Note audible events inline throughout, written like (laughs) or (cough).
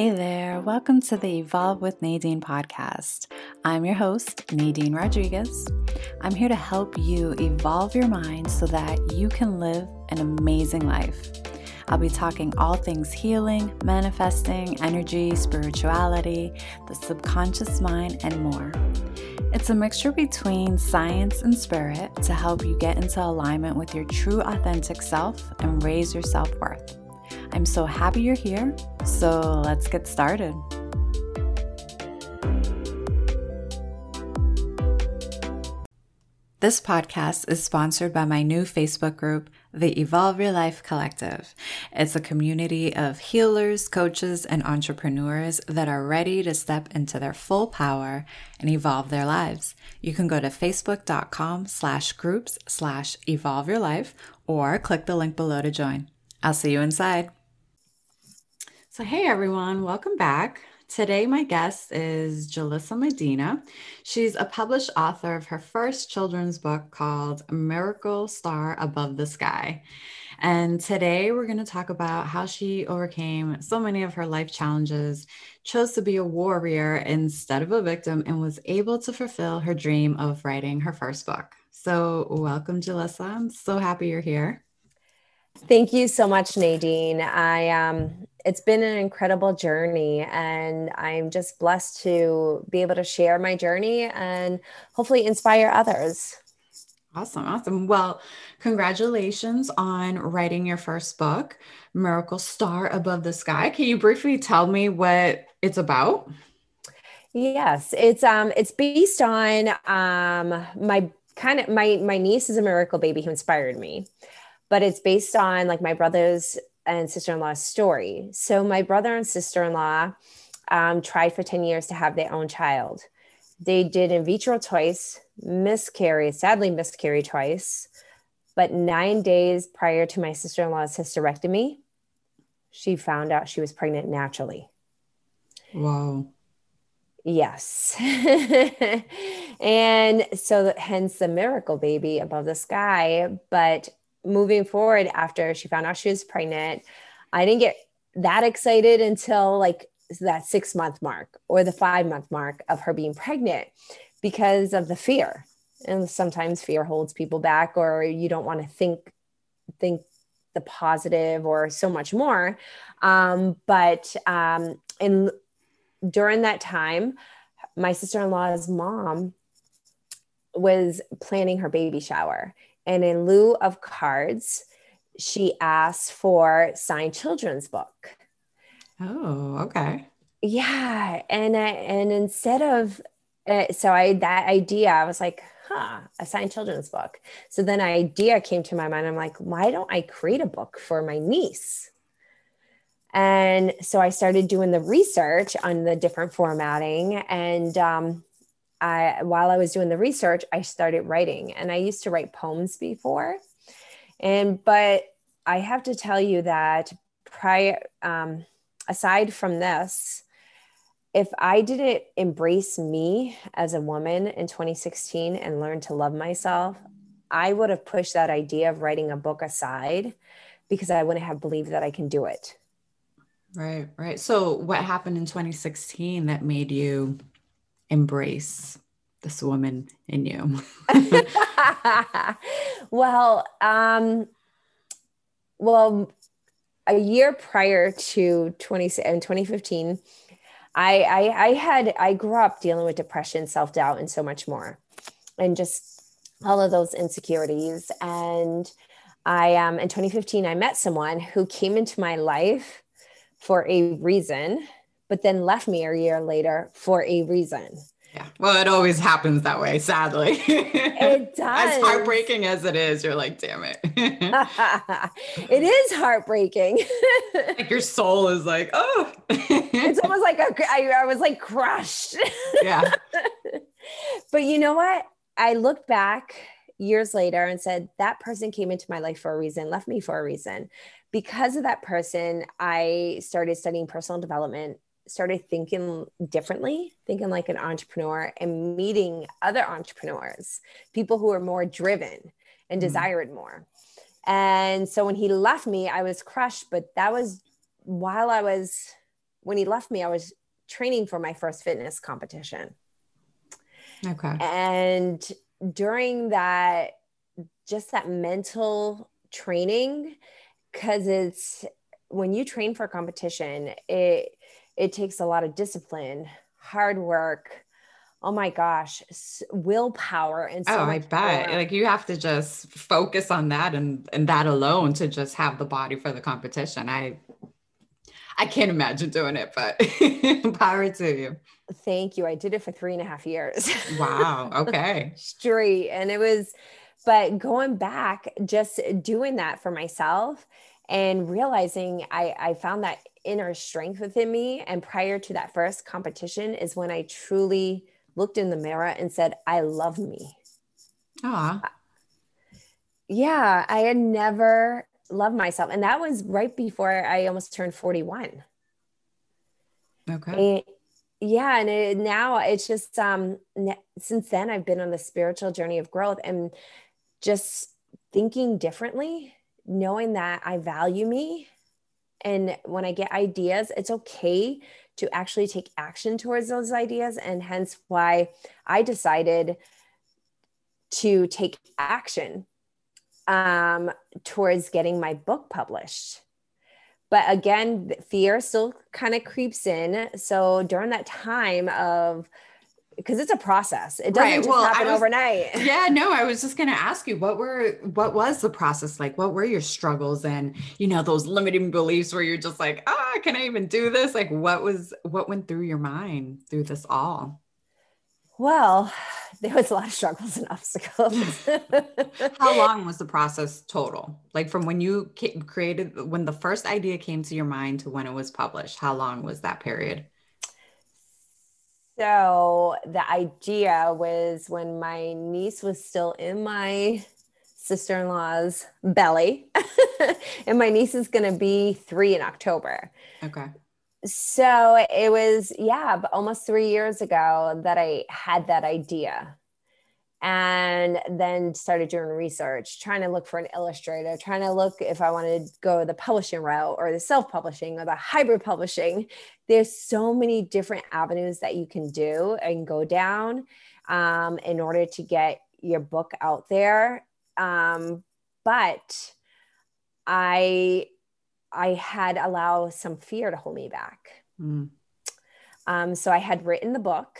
Hey there, welcome to the Evolve with Nadine podcast. I'm your host, Nadine Rodriguez. I'm here to help you evolve your mind so that you can live an amazing life. I'll be talking all things healing, manifesting, energy, spirituality, the subconscious mind, and more. It's a mixture between science and spirit to help you get into alignment with your true authentic self and raise your self worth. I'm so happy you're here, so let's get started. This podcast is sponsored by my new Facebook group, the Evolve Your Life Collective. It's a community of healers, coaches, and entrepreneurs that are ready to step into their full power and evolve their lives. You can go to facebook.com slash groups slash evolve your life or click the link below to join. I'll see you inside. So, hey everyone, welcome back. Today, my guest is Julisa Medina. She's a published author of her first children's book called Miracle Star Above the Sky. And today, we're going to talk about how she overcame so many of her life challenges, chose to be a warrior instead of a victim, and was able to fulfill her dream of writing her first book. So, welcome, Julisa. I'm so happy you're here. Thank you so much, Nadine. I um, it's been an incredible journey, and I'm just blessed to be able to share my journey and hopefully inspire others. Awesome, awesome. Well, congratulations on writing your first book, Miracle Star Above the Sky. Can you briefly tell me what it's about? Yes, it's um, it's based on um, my kind of my my niece is a miracle baby who inspired me but it's based on like my brother's and sister-in-law's story. So my brother and sister-in-law um, tried for 10 years to have their own child. They did in vitro twice, miscarried, sadly miscarried twice. But nine days prior to my sister-in-law's hysterectomy, she found out she was pregnant naturally. Wow. Yes. (laughs) and so hence the miracle baby above the sky. But moving forward after she found out she was pregnant, I didn't get that excited until like that six month mark or the five month mark of her being pregnant because of the fear. And sometimes fear holds people back, or you don't want to think think the positive or so much more. Um, but um, in during that time, my sister in law's mom was planning her baby shower and in lieu of cards, she asked for signed children's book. Oh, okay. Yeah, and I, and instead of uh, so I that idea, I was like, huh, a signed children's book. So then an idea came to my mind. I'm like, why don't I create a book for my niece? And so I started doing the research on the different formatting, and um, I while I was doing the research, I started writing and I used to write poems before. And but I have to tell you that prior um, aside from this, if I didn't embrace me as a woman in 2016 and learn to love myself, I would have pushed that idea of writing a book aside because I wouldn't have believed that I can do it. Right, right. So, what happened in 2016 that made you embrace this woman in you? (laughs) well, um, well, a year prior to 20 in 2015, I, I, I had I grew up dealing with depression, self doubt, and so much more, and just all of those insecurities. And I um, in 2015, I met someone who came into my life for a reason, but then left me a year later for a reason. Yeah. Well, it always happens that way, sadly. (laughs) It does. as heartbreaking as it is, you're like, damn it. (laughs) it is heartbreaking. (laughs) like your soul is like, oh. it's almost like a, I, I was like crushed. yeah. but you know what? I looked back years later and said, that person came into my life for a reason, left me for a reason. Because of that person, I started studying personal development started thinking differently, thinking like an entrepreneur and meeting other entrepreneurs, people who are more driven and mm desired more. And so when he left me, I was crushed, but that was while I was when he left me, I was training for my first fitness competition. Okay. And during that, just that mental training, because it's when you train for a competition, it it takes a lot of discipline, hard work. Oh my gosh, willpower and so oh, I bet more. like you have to just focus on that and and that alone to just have the body for the competition. I I can't imagine doing it, but (laughs) power to you. Thank you. I did it for three and a half years. Wow. (laughs) Okay. Straight. And it was, but going back, just doing that for myself and realizing I, I found that inner strength within me. And prior to that first competition is when I truly looked in the mirror and said, I love me. Ah. Yeah, I had never loved myself. And that was right before I almost turned 41. Okay. And, yeah. And it, now it's just, um, since then I've been on the spiritual journey of growth and just thinking differently, knowing that I value me. And when I get ideas, it's okay to actually take action towards those ideas. And hence why I decided to take action um, towards getting my book published. But again, fear still kind of creeps in. So during that time of because it's a process. It doesn't right. just well, happen was, overnight. (laughs) Yeah, no, I was just going to ask you what were what was the process like? What were your struggles and you know those limiting beliefs where you're just like, "Ah, can I even do this?" Like what was what went through your mind through this all? Well, (sighs) there was a lot of struggles and (laughs) obstacles. (laughs) How long was the process total? Like from when you created, when the first idea came to your mind to when it was published, how long was that period? So the idea was when my niece was still in my sister in law's belly, (laughs) and my niece is going to be three in October. Okay so it was yeah almost three years ago that i had that idea and then started doing research trying to look for an illustrator trying to look if i wanted to go the publishing route or the self-publishing or the hybrid publishing there's so many different avenues that you can do and go down um, in order to get your book out there um, but i I had allowed some fear to hold me back. Mm. Um, so I had written the book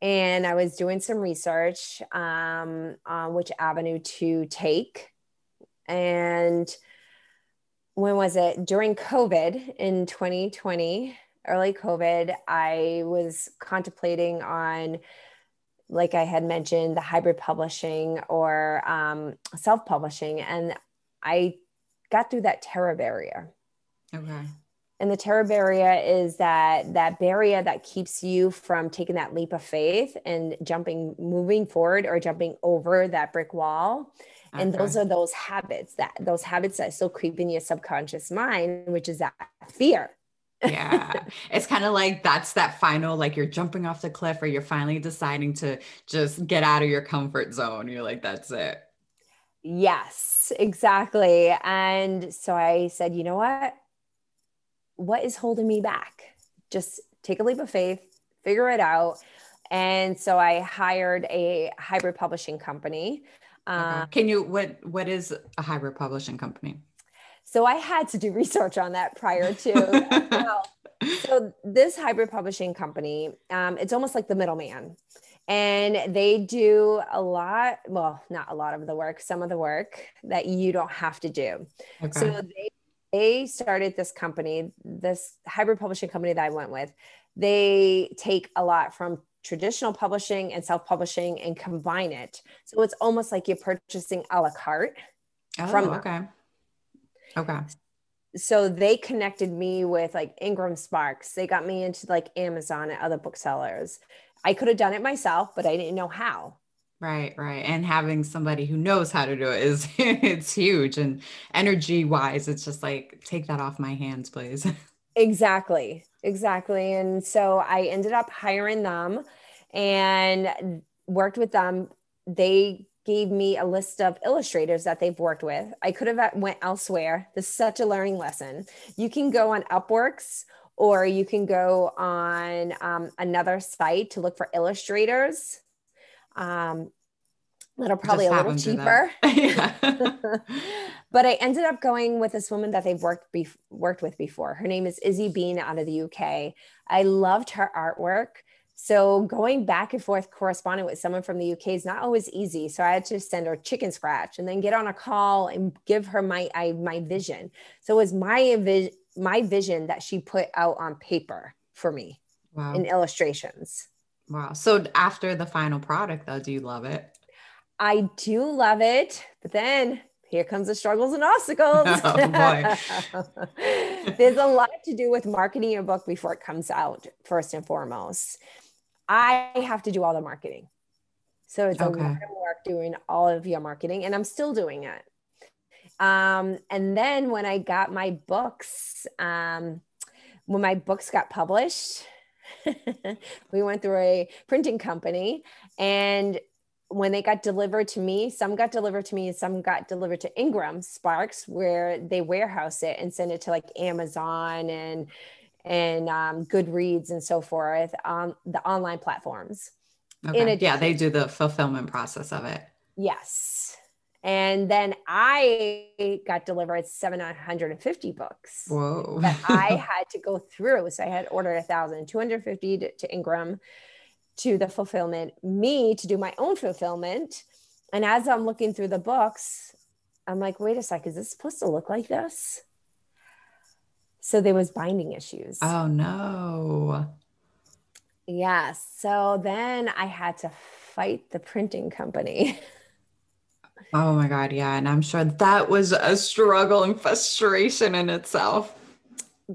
and I was doing some research um, on which avenue to take. And when was it? During COVID in 2020, early COVID, I was contemplating on, like I had mentioned, the hybrid publishing or um, self publishing. And I got through that terror barrier. Okay. And the terror barrier is that that barrier that keeps you from taking that leap of faith and jumping, moving forward or jumping over that brick wall. Okay. And those are those habits that those habits that still creep in your subconscious mind, which is that fear. yeah (laughs) it's kind of like that's that final like you're jumping off the cliff or you're finally deciding to just get out of your comfort zone you're like that's it Yes, exactly. And so I said, you know what? What is holding me back? Just take a leap of faith, figure it out. And so I hired a hybrid publishing company. Okay. Um, Can you what what is a hybrid publishing company? So I had to do (laughs) research on that prior to. well, (laughs) so this hybrid publishing company, um, it's almost like the middleman and they do a lot well not a lot of the work some of the work that you don't have to do okay. so they they started this company this hybrid publishing company that i went with. They take a lot from traditional publishing and self-publishing and combine it. So it's almost like you're purchasing a la carte oh, from okay. Okay. So they connected me with like ingram sparks. They got me into like amazon and other booksellers. I could have done it myself, but I didn't know how. Right, right. And having somebody who knows how to do it is (laughs) it's huge. And energy wise, it's just like, take that off my hands, please. (laughs) Exactly. Exactly. And so I ended up hiring them and worked with them. They gave me a list of illustrators that they've worked with. I could have went elsewhere. This is such a learning lesson. You can go on Upworks or you can go on um, another site to look for illustrators. Um, that are probably a little cheaper. (laughs) (laughs) but I ended up going with this woman that they've worked be- worked with before. Her name is Izzy Bean out of the UK. I loved her artwork. So going back and forth corresponding with someone from the UK is not always easy. So I had to send her chicken scratch and then get on a call and give her my I, my vision. So it was my my vision that she put out on paper for me wow. in illustrations. Wow. So after the final product though, do you love it? I do love it, but then here comes the struggles and obstacles. (laughs) Oh, (laughs) There's a lot to do with marketing your book before it comes out, first and foremost. I have to do all the marketing. So it's okay. a lot of work doing all of your marketing, and I'm still doing it. Um, and then when I got my books, um, when my books got published, (laughs) we went through a printing company and when they got delivered to me, some got delivered to me, some got delivered to Ingram Sparks, where they warehouse it and send it to like Amazon and and um, Goodreads and so forth on the online platforms. Okay. Addition, yeah, they do the fulfillment process of it. Yes. And then I got delivered 750 books Whoa. that I (laughs) had to go through. So I had ordered a thousand, 250 to, to Ingram, to the fulfillment, me to do my own fulfillment. And as I'm looking through the books, I'm like, wait a sec, is this supposed to look like this? So there was binding issues. Oh no. Yes. So then I had to fight the printing company. (laughs) oh my God. Yeah. And I'm sure that was a struggle and frustration in itself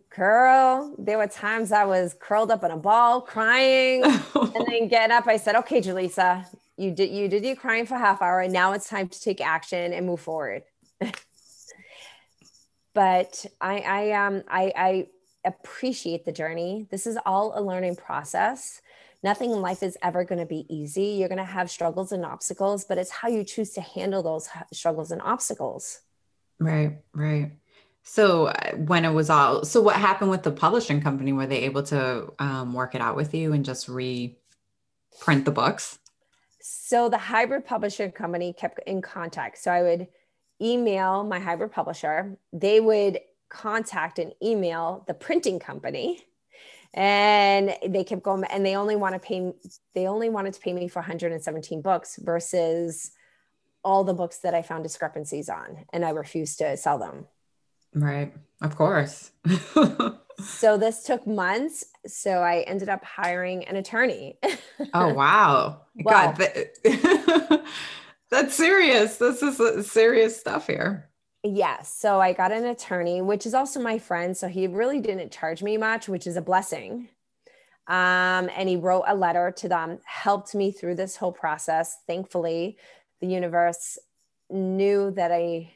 girl, there were times I was curled up in a ball crying (laughs) and then getting up. I said, okay, Julisa, you did you did your crying for half hour and now it's time to take action and move forward. (laughs) but I I um I I appreciate the journey. This is all a learning process. Nothing in life is ever going to be easy. You're going to have struggles and obstacles, but it's how you choose to handle those struggles and obstacles. Right, right. So uh, when it was all, so what happened with the publishing company? Were they able to um, work it out with you and just reprint the books? So the hybrid publishing company kept in contact. So I would email my hybrid publisher. They would contact and email the printing company and they kept going and they only want to pay they only wanted to pay me for 117 books versus all the books that i found discrepancies on and i refused to sell them Right. Of course. (laughs) so this took months. So I ended up hiring an attorney. (laughs) oh, wow. well, God, that, (laughs) that's serious. This is uh, serious stuff here. Yes. So I got an attorney, which is also my friend. So he really didn't charge me much, which is a blessing. Um, and he wrote a letter to them, helped me through this whole process. Thankfully, the universe knew that I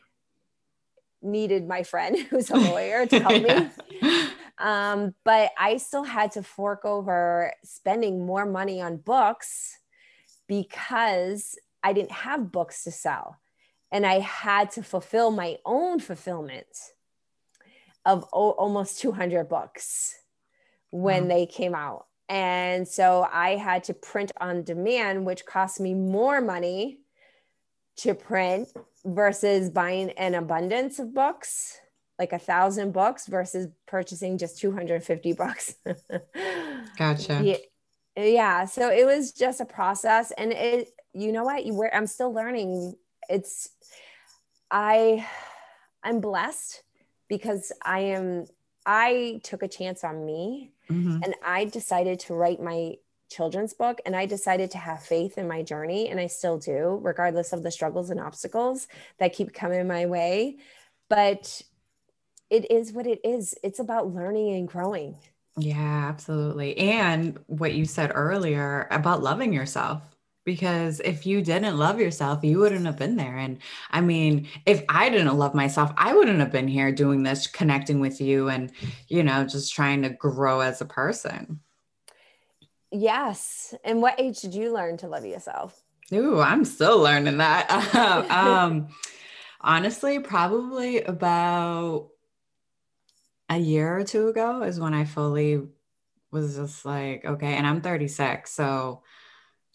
needed my friend (laughs) who's a lawyer to help (laughs) yeah. me. Um, but I still had to fork over spending more money on books because I didn't have books to sell. And I had to fulfill my own fulfillment of o- almost 200 books when wow. they came out. And so I had to print on demand, which cost me more money to print versus buying an abundance of books like a thousand books versus purchasing just 250 books. (laughs) gotcha yeah, yeah so it was just a process and it you know what you i'm still learning it's i i'm blessed because i am i took a chance on me mm-hmm. and i decided to write my children's book and I decided to have faith in my journey and I still do regardless of the struggles and obstacles that keep coming my way. But it is what it is. It's about learning and growing. Yeah absolutely. And what you said earlier about loving yourself because if you didn't love yourself you wouldn't have been there and i mean if i didn't love myself i wouldn't have been here doing this connecting with you and you know just trying to grow as a person Yes. And what age did you learn to love yourself? Ooh, I'm still learning that. (laughs) um, honestly, probably about a year or two ago is when I fully was just like, okay, and I'm 36. So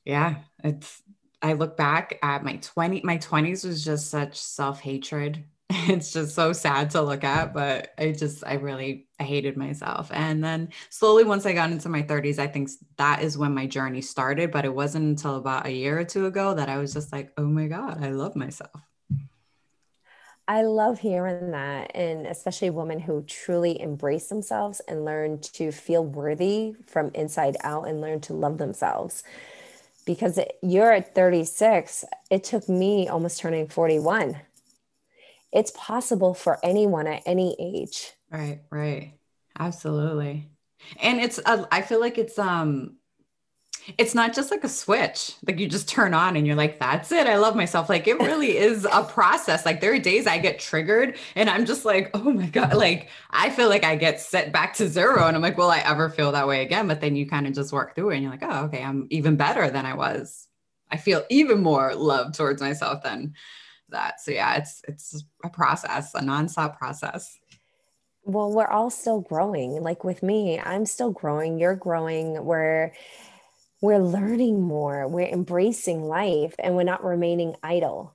yeah, it's I look back at my 20 my 20s was just such self-hatred. (laughs) It's just so sad to look at, but I just I really I hated myself. And then slowly once I got into my 30s, I think that is when my journey started, but it wasn't until about a year or two ago that I was just like, "Oh my god, I love myself." I love hearing that. And especially women who truly embrace themselves and learn to feel worthy from inside out and learn to love themselves. Because you're at 36, it took me almost turning 41. It's possible for anyone at any age. Right, right. Absolutely. And it's, uh, I feel like it's, um, it's not just like a switch. Like you just turn on and you're like that's it. I love myself. Like it really (laughs) is a process. Like there are days i get triggered and i'm just like oh my god. Like i feel like i get set back to zero and i'm like will i ever feel that way again? But then you kind of just work through it and you're like oh okay. I'm even better than i was. I feel even more love towards myself than that. So yeah it's it's a process a nonstop process. Well we're all still growing. Like with me i'm still growing. You're growing we're we're learning more, we're embracing life, and we're not remaining idle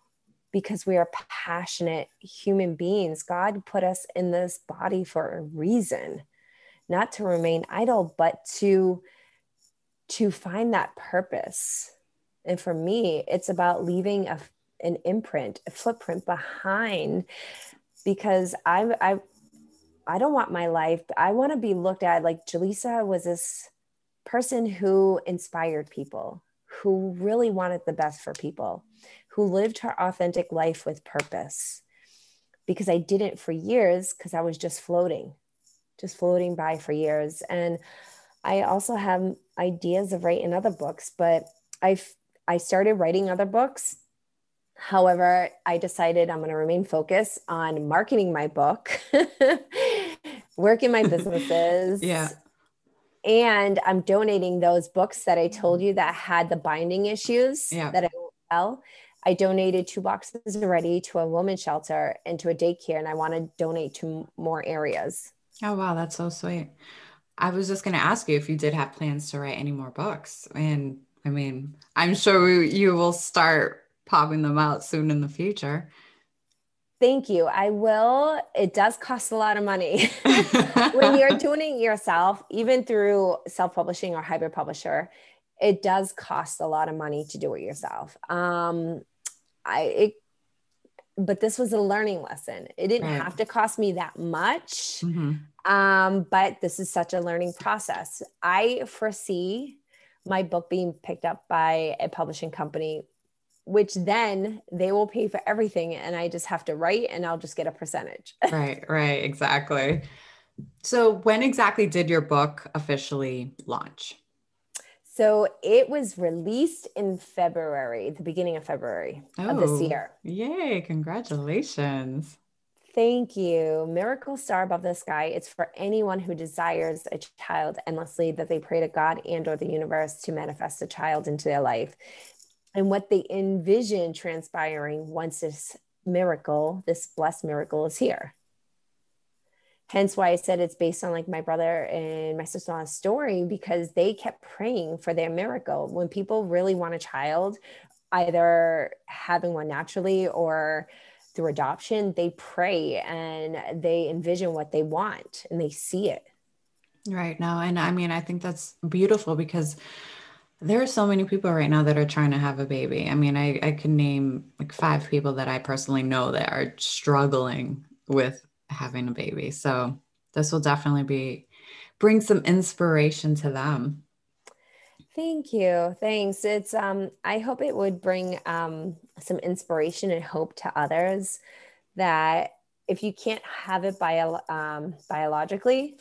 because we are passionate human beings. God put us in this body for a reason, not to remain idle, but to to find that purpose. And for me, it's about leaving a, an imprint, a footprint behind because I I I don't want my life. I want to be looked at like Julisa was this person who inspired people, who really wanted the best for people, who lived her authentic life with purpose. Because I didn't for years because I was just floating, just floating by for years. And I also have ideas of writing other books, but I've I started writing other books. However, I decided I'm going to remain focused on marketing my book, (laughs) working my (laughs) businesses, yeah and I'm donating those books that I told you that mm. had the binding issues yeah. that I sell. I donated two boxes already to a women's shelter and to a daycare, and I want to donate to more areas. Oh, wow. That's so sweet. I was just going to ask you if you did have plans to write any more books. And I mean, I'm sure you will start popping them out soon in the future. Thank you. I will. It does cost a lot of money. (laughs) when you're (laughs) doing it yourself, even through self publishing or hybrid publisher, it does cost a lot of money to do it yourself. Um, I, it, but this was a learning lesson. It didn't right. have to cost me that much. Mm-hmm. Um, but this is such a learning process. I foresee my book being picked up by a publishing company which then they will pay for everything and I just have to write and I'll just get a percentage. (laughs) right, right, exactly. So when exactly did your book officially launch? So it was released in February, the beginning of February oh, of this oh, year. Yay, congratulations. Thank you. Miracle Star Above the Sky. It's for anyone who desires a child endlessly that they pray to God and or the universe to manifest a child into their life and what they envision transpiring once this miracle, this blessed miracle is here. Hence why I said it's based on like my brother and my sister-in-law's story because they kept praying for their miracle. When people really want a child, either having one naturally or through adoption, they pray and they envision what they want and they see it. Right now. And I mean, I think that's beautiful because there are so many people right now that are trying to have a baby. I mean, I, I can name like five people that I personally know that are struggling with having a baby. So this will definitely be bring some inspiration to them. Thank you. Thanks. It's um I hope it would bring um some inspiration and hope to others that if you can't have it bio, um, biologically,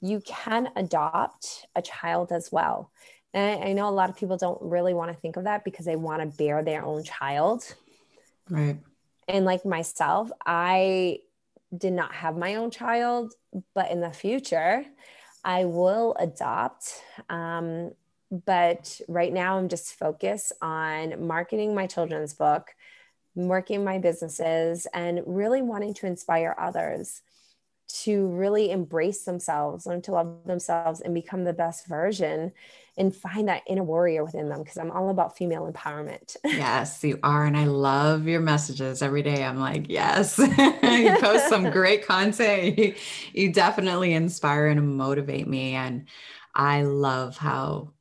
you can adopt a child as well. And I know a lot of people don't really want to think of that because they want to bear their own child. Right. And like myself, I did not have my own child, but in the future, I will adopt. Um, but right now, I'm just focused on marketing my children's book, working my businesses, and really wanting to inspire others to really embrace themselves, learn to love themselves, and become the best version and find that inner warrior within them because I'm all about female empowerment. yes, you are. And I love your messages every day. I'm like, yes, (laughs) you post some (laughs) great content. (laughs) You, you definitely inspire and motivate me. And I love how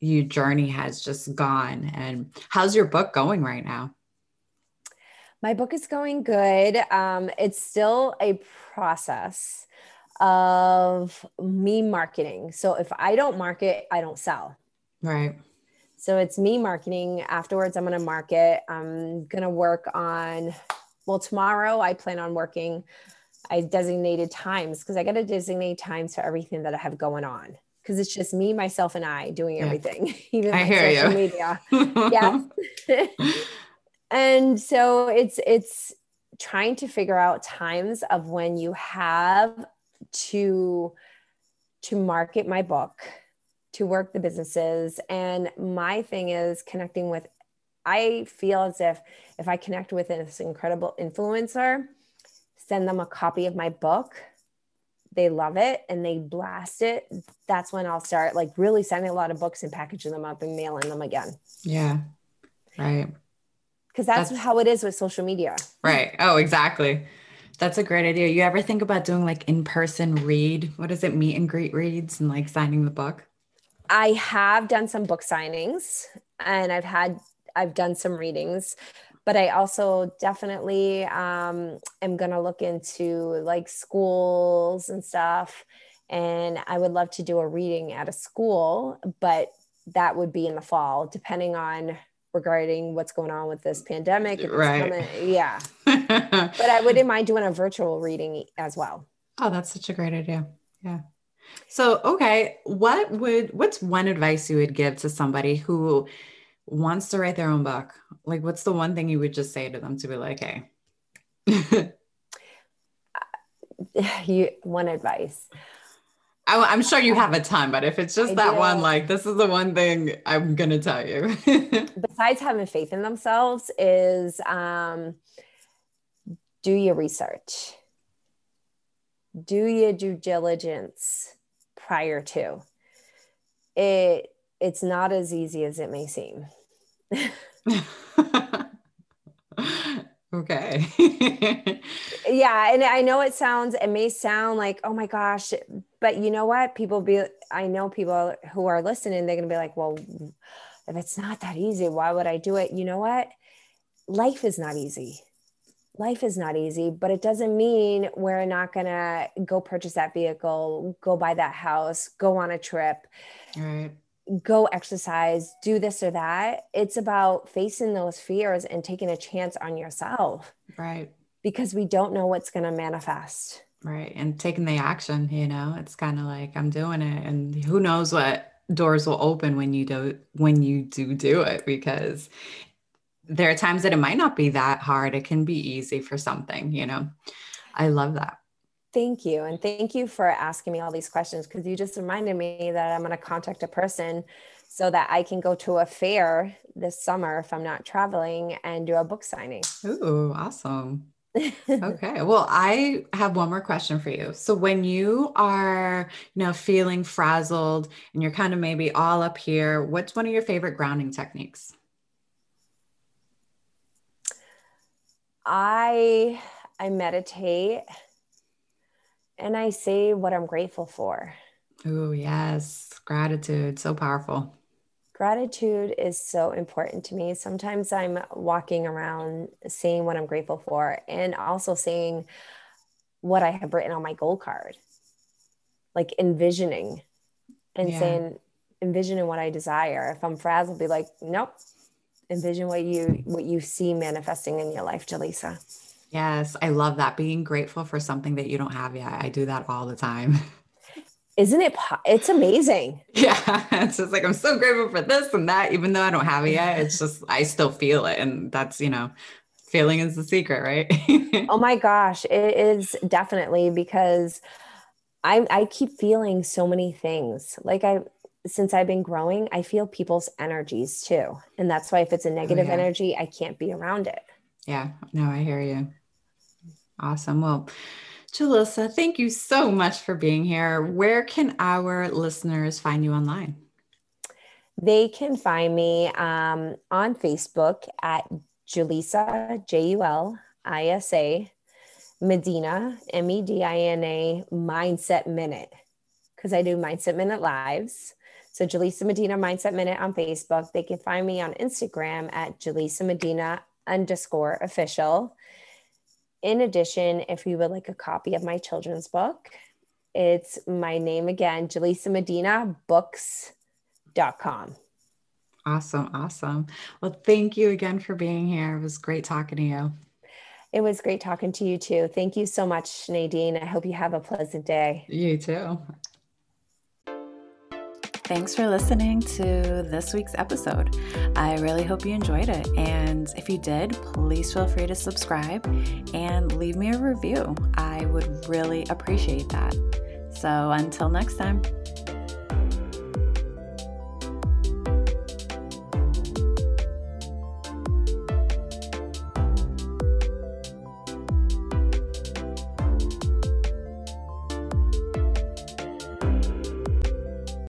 your journey has just gone. And how's your book going right now? My book is going good. Um, it's still a process of me marketing. So if I don't market, I don't sell. Right. So it's me marketing. Afterwards, I'm going to market. I'm going to work on, well, tomorrow I plan on working. I designated times because I got to designate times for everything that I have going on because it's just me, myself, and I doing everything, yeah. (laughs) even I hear social you. media. (laughs) yeah. (laughs) and so it's it's trying to figure out times of when you have to to market my book to work the businesses. And my thing is connecting with i feel as if if i connect with this incredible influencer send them a copy of my book they love it and they blast it that's when i'll start like really sending a lot of books and packaging them up and mailing them again. Yeah. Right. Because that's, that's how it is with social media. Right. Oh exactly that's a great idea. You ever think about doing like in person read? What is it, meet and greet reads and like signing the book? I have done some book signings and I've had, I've done some readings, but I also definitely um, am going to look into like schools and stuff. And I would love to do a reading at a school, but that would be in the fall, depending on regarding what's going on with this pandemic. Right. Yeah. (laughs) but I wouldn't mind doing a virtual reading as well. Oh, that's such a great idea. Yeah. So, okay, what would what's one advice you would give to somebody who wants to write their own book? Like what's the one thing you would just say to them to be like, "Hey, (laughs) uh, (sighs) you one advice. I, am sure you have a ton, but if it's just I that do. one, like this is the one thing I'm gonna tell you. (laughs) Besides having faith in themselves, is um, do your research, do your due diligence prior to. It it's not as easy as it may seem. (laughs) Okay. yeah. And I know it sounds, it may sound like, oh my gosh, but you know what? People be, I know people who are listening, they're going to be like, well, if it's not that easy, why would I do it? You know what? Life is not easy. Life is not easy, but it doesn't mean we're not going to go purchase that vehicle, go buy that house, go on a trip. Right go exercise, do this or that. It's about facing those fears and taking a chance on yourself. Right. Because we don't know what's going to manifest. Right. And taking the action, you know, it's kind of like I'm doing it and who knows what doors will open when you do when you do do it because there are times that it might not be that hard. It can be easy for something, you know. I love that. Thank you. And thank you for asking me all these questions because you just reminded me that I'm going to contact a person so that I can go to a fair this summer if I'm not traveling and do a book signing. Ooh, awesome. (laughs) okay. Well, I have one more question for you. So when you are, you know, feeling frazzled and you're kind of maybe all up here, what's one of your favorite grounding techniques? I I meditate and I say what I'm grateful for. Oh, yes. Gratitude. So powerful. Gratitude is so important to me. Sometimes I'm walking around saying what I'm grateful for and also saying what I have written on my goal card, like envisioning and yeah. saying, envisioning what I desire. If I'm frazzled, be like, nope, envision what you what you see manifesting in your life, Julisa. Yes, I love that. Being grateful for something that you don't have yet. I do that all the time. Isn't it? It's amazing. (laughs) Yeah. It's just like, I'm so grateful for this and that, even though I don't have it yet. It's (laughs) just, I still feel it. And that's, you know, feeling is the secret, right? (laughs) oh my gosh. It is definitely because I, I keep feeling so many things. Like I, since I've been growing, I feel people's energies too. And that's why if it's a oh, negative oh, yeah. energy, I can't be around it. Yeah, no, I hear you. Awesome. Well, Julisa, thank you so much for being here. Where can our listeners find you online? They can find me um, on Facebook at Julisa, J U L I S A, Medina, M E D I N A, Mindset Minute, because I do Mindset Minute lives. So Julisa Medina Mindset Minute on Facebook. They can find me on Instagram at Julisa Medina underscore official. In addition, if you would like a copy of my children's book, it's my name again, Julisa Medina Books.com. Awesome. Awesome. Well, thank you again for being here. It was great talking to you. It was great talking to you too. Thank you so much, Nadine. I hope you have a pleasant day. You too. Thanks for listening to this week's episode. I really hope you enjoyed it. And if you did, please feel free to subscribe and leave me a review. I would really appreciate that. So until next time.